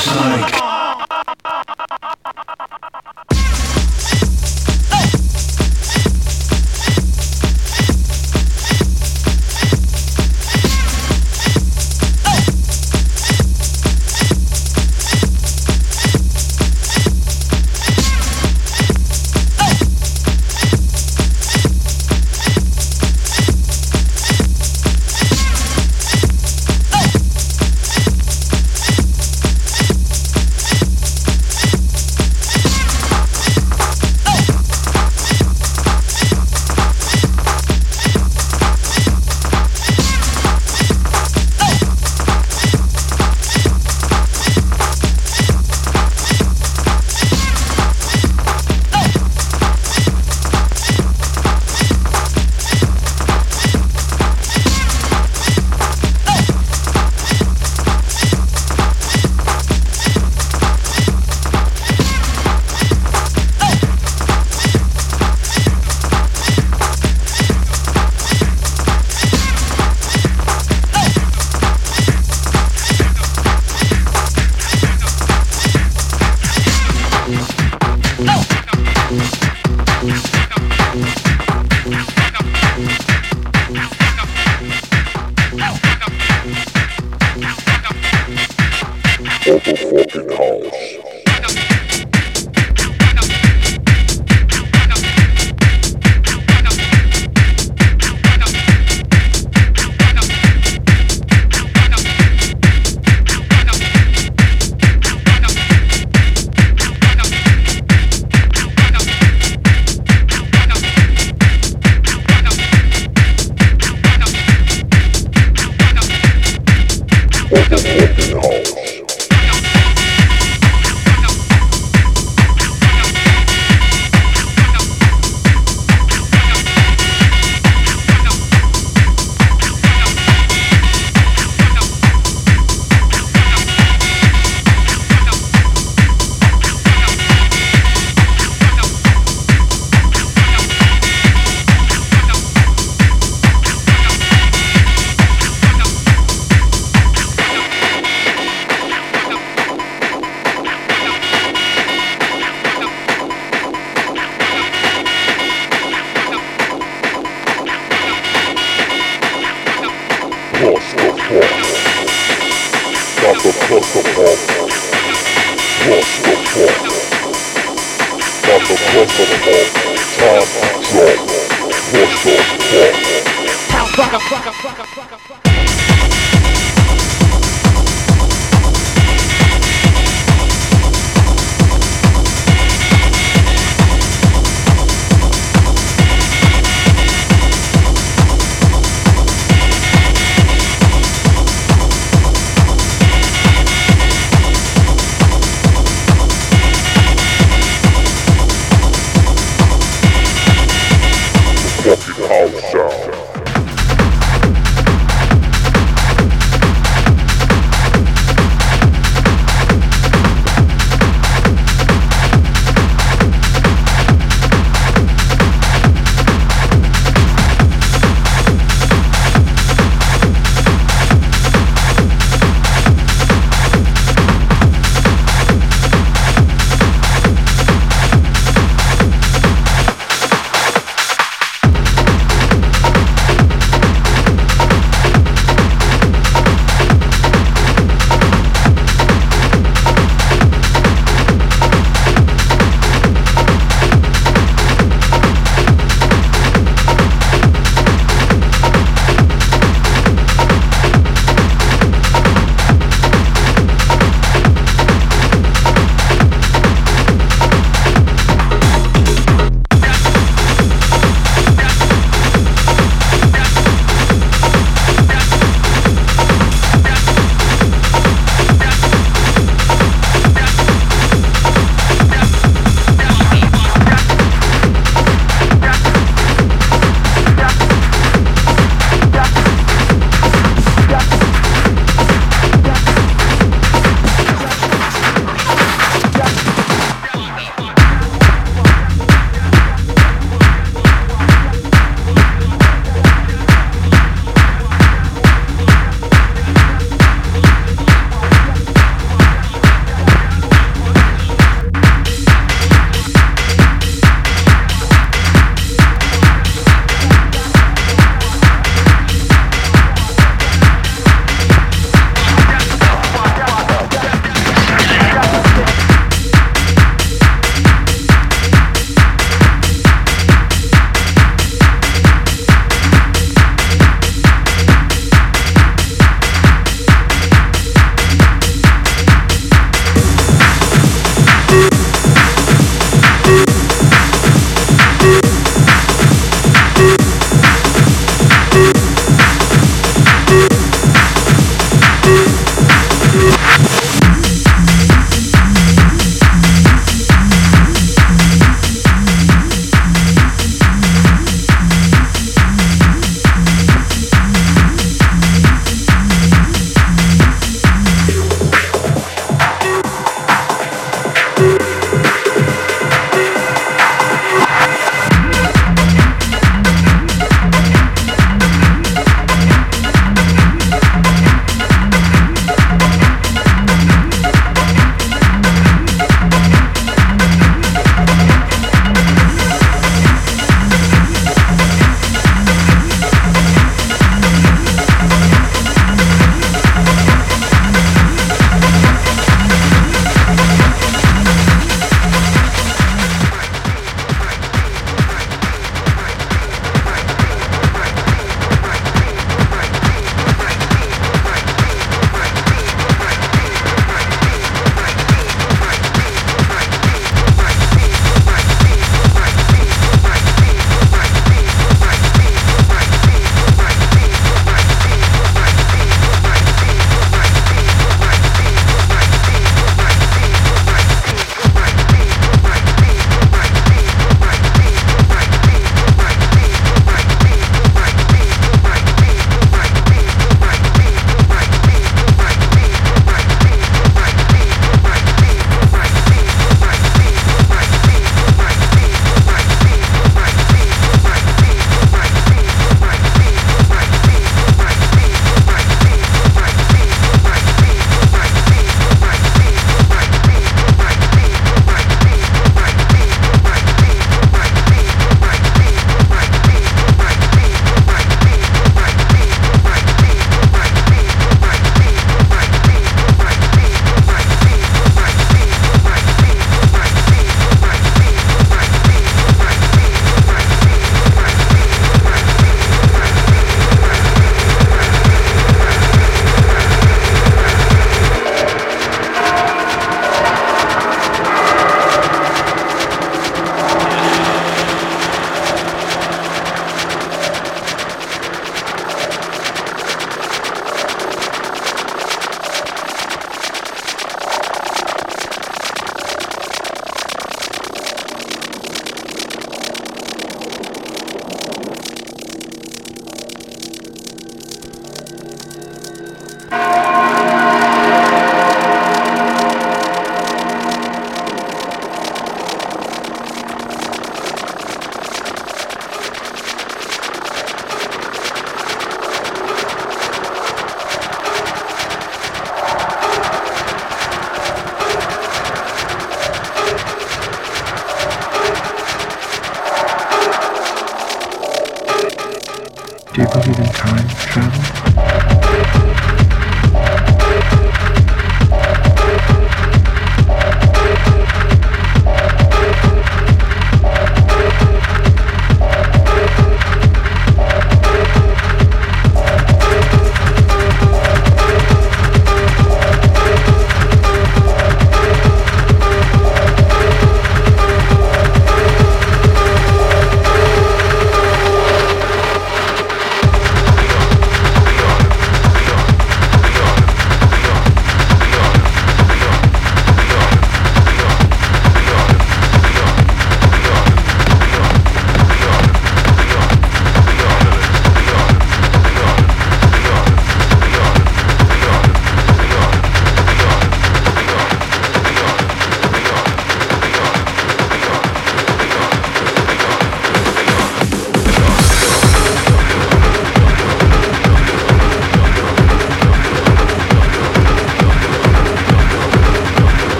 Supersonic.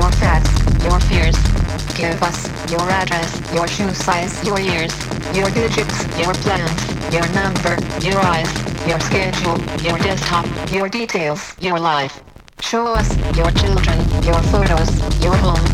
Your fads, your fears. Give us your address, your shoe size, your years, your digits, your plans, your number, your eyes, your schedule, your desktop, your details, your life. Show us your children, your photos, your home.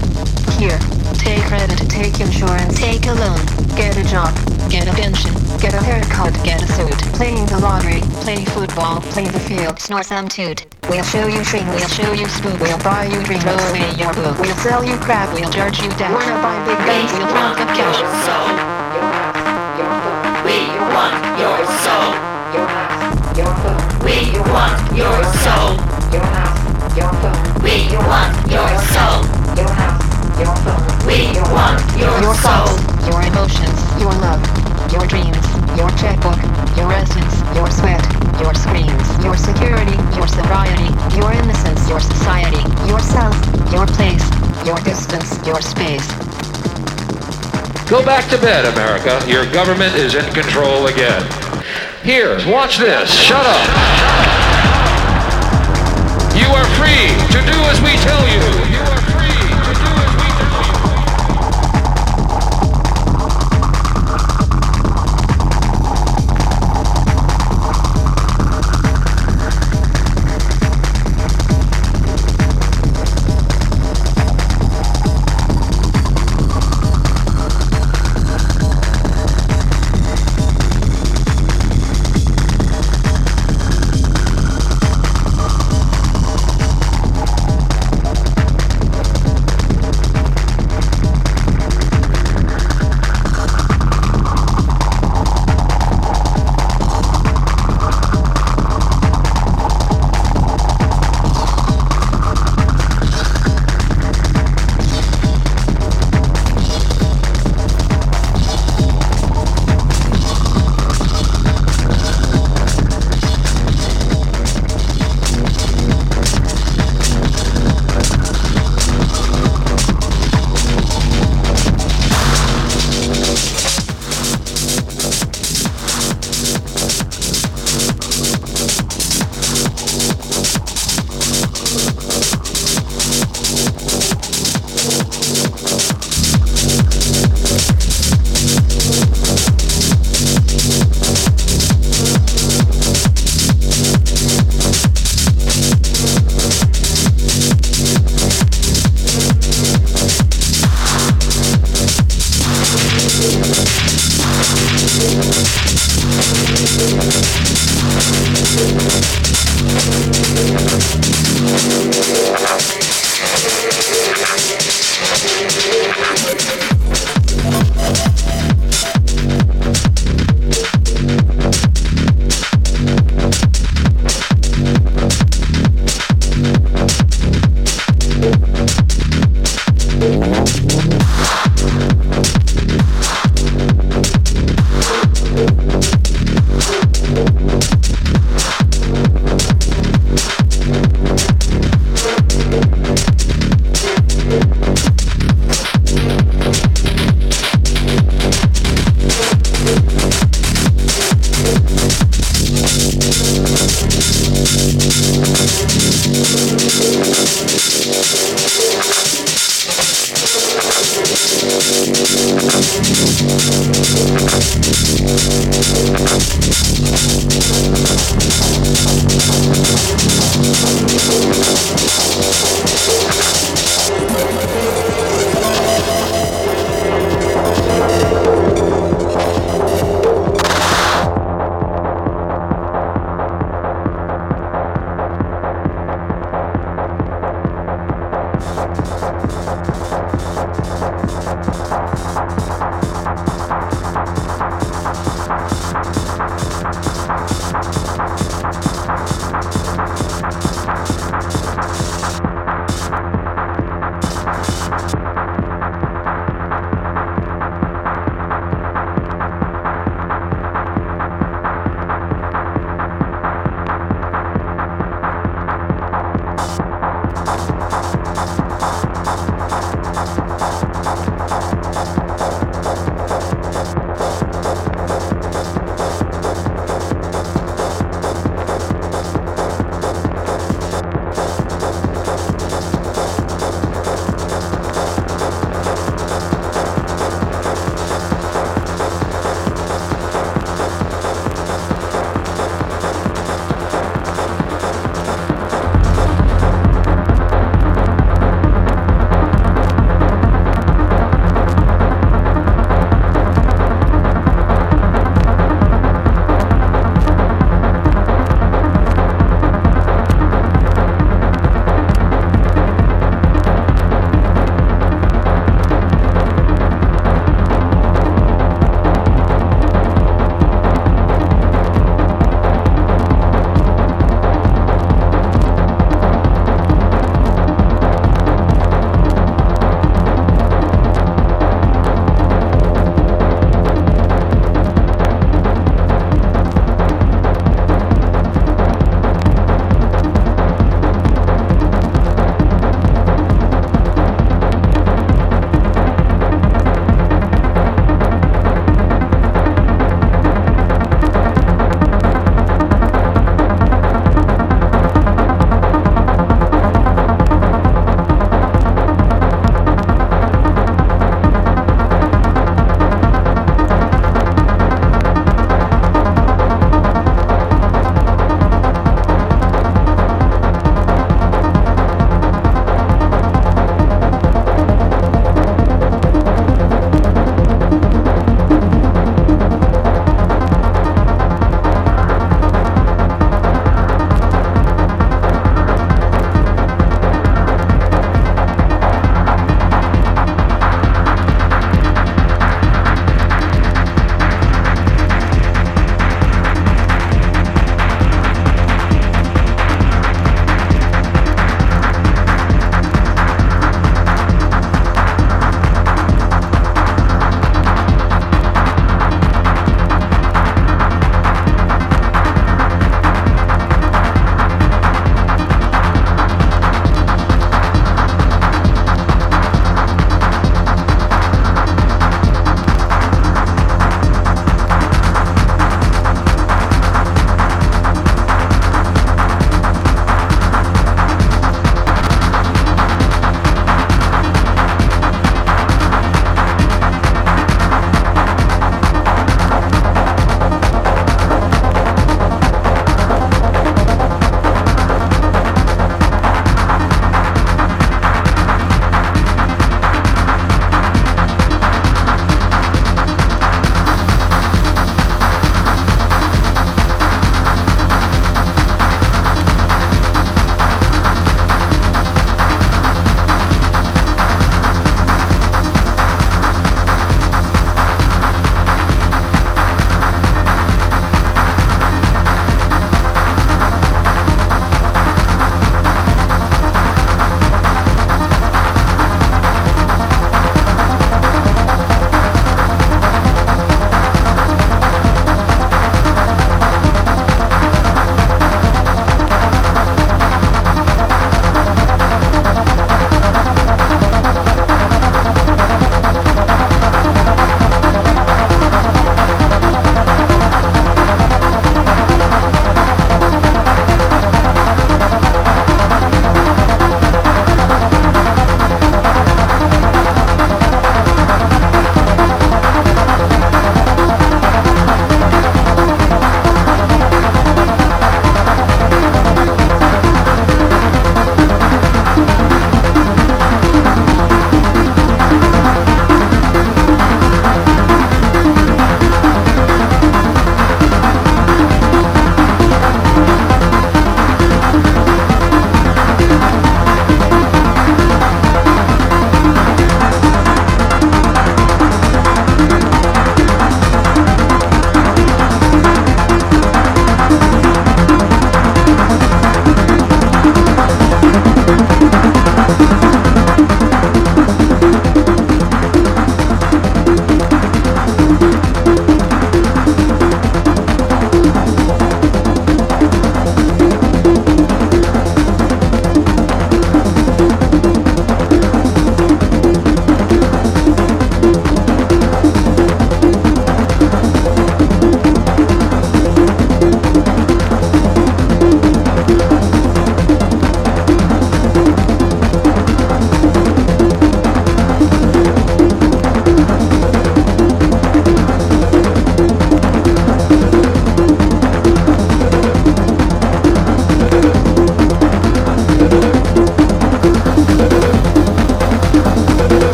Here, take credit, take insurance, take a loan, get a job, get a pension, get a haircut, get a suit, playing the lottery, play football, play the field, snore some toot. We'll show you shrink, we'll show you spook, we'll buy you drink, throw away your book, we'll sell you crap, we'll charge you down, wanna buy big guns, we'll want your cash. soul. Your house, your phone, We want your soul. your house, your phone, We want your soul. your house, your phone, We want your soul. your house, your phone. We want Your soul your emotions, your love, your dreams, your checkbook, your essence, your sweat, your screams, your security, your sobriety, your innocence, your society, yourself, your place, your distance, your space. Go back to bed, America. Your government is in control again. Here, watch this. Shut up. You are free to do as we tell you. you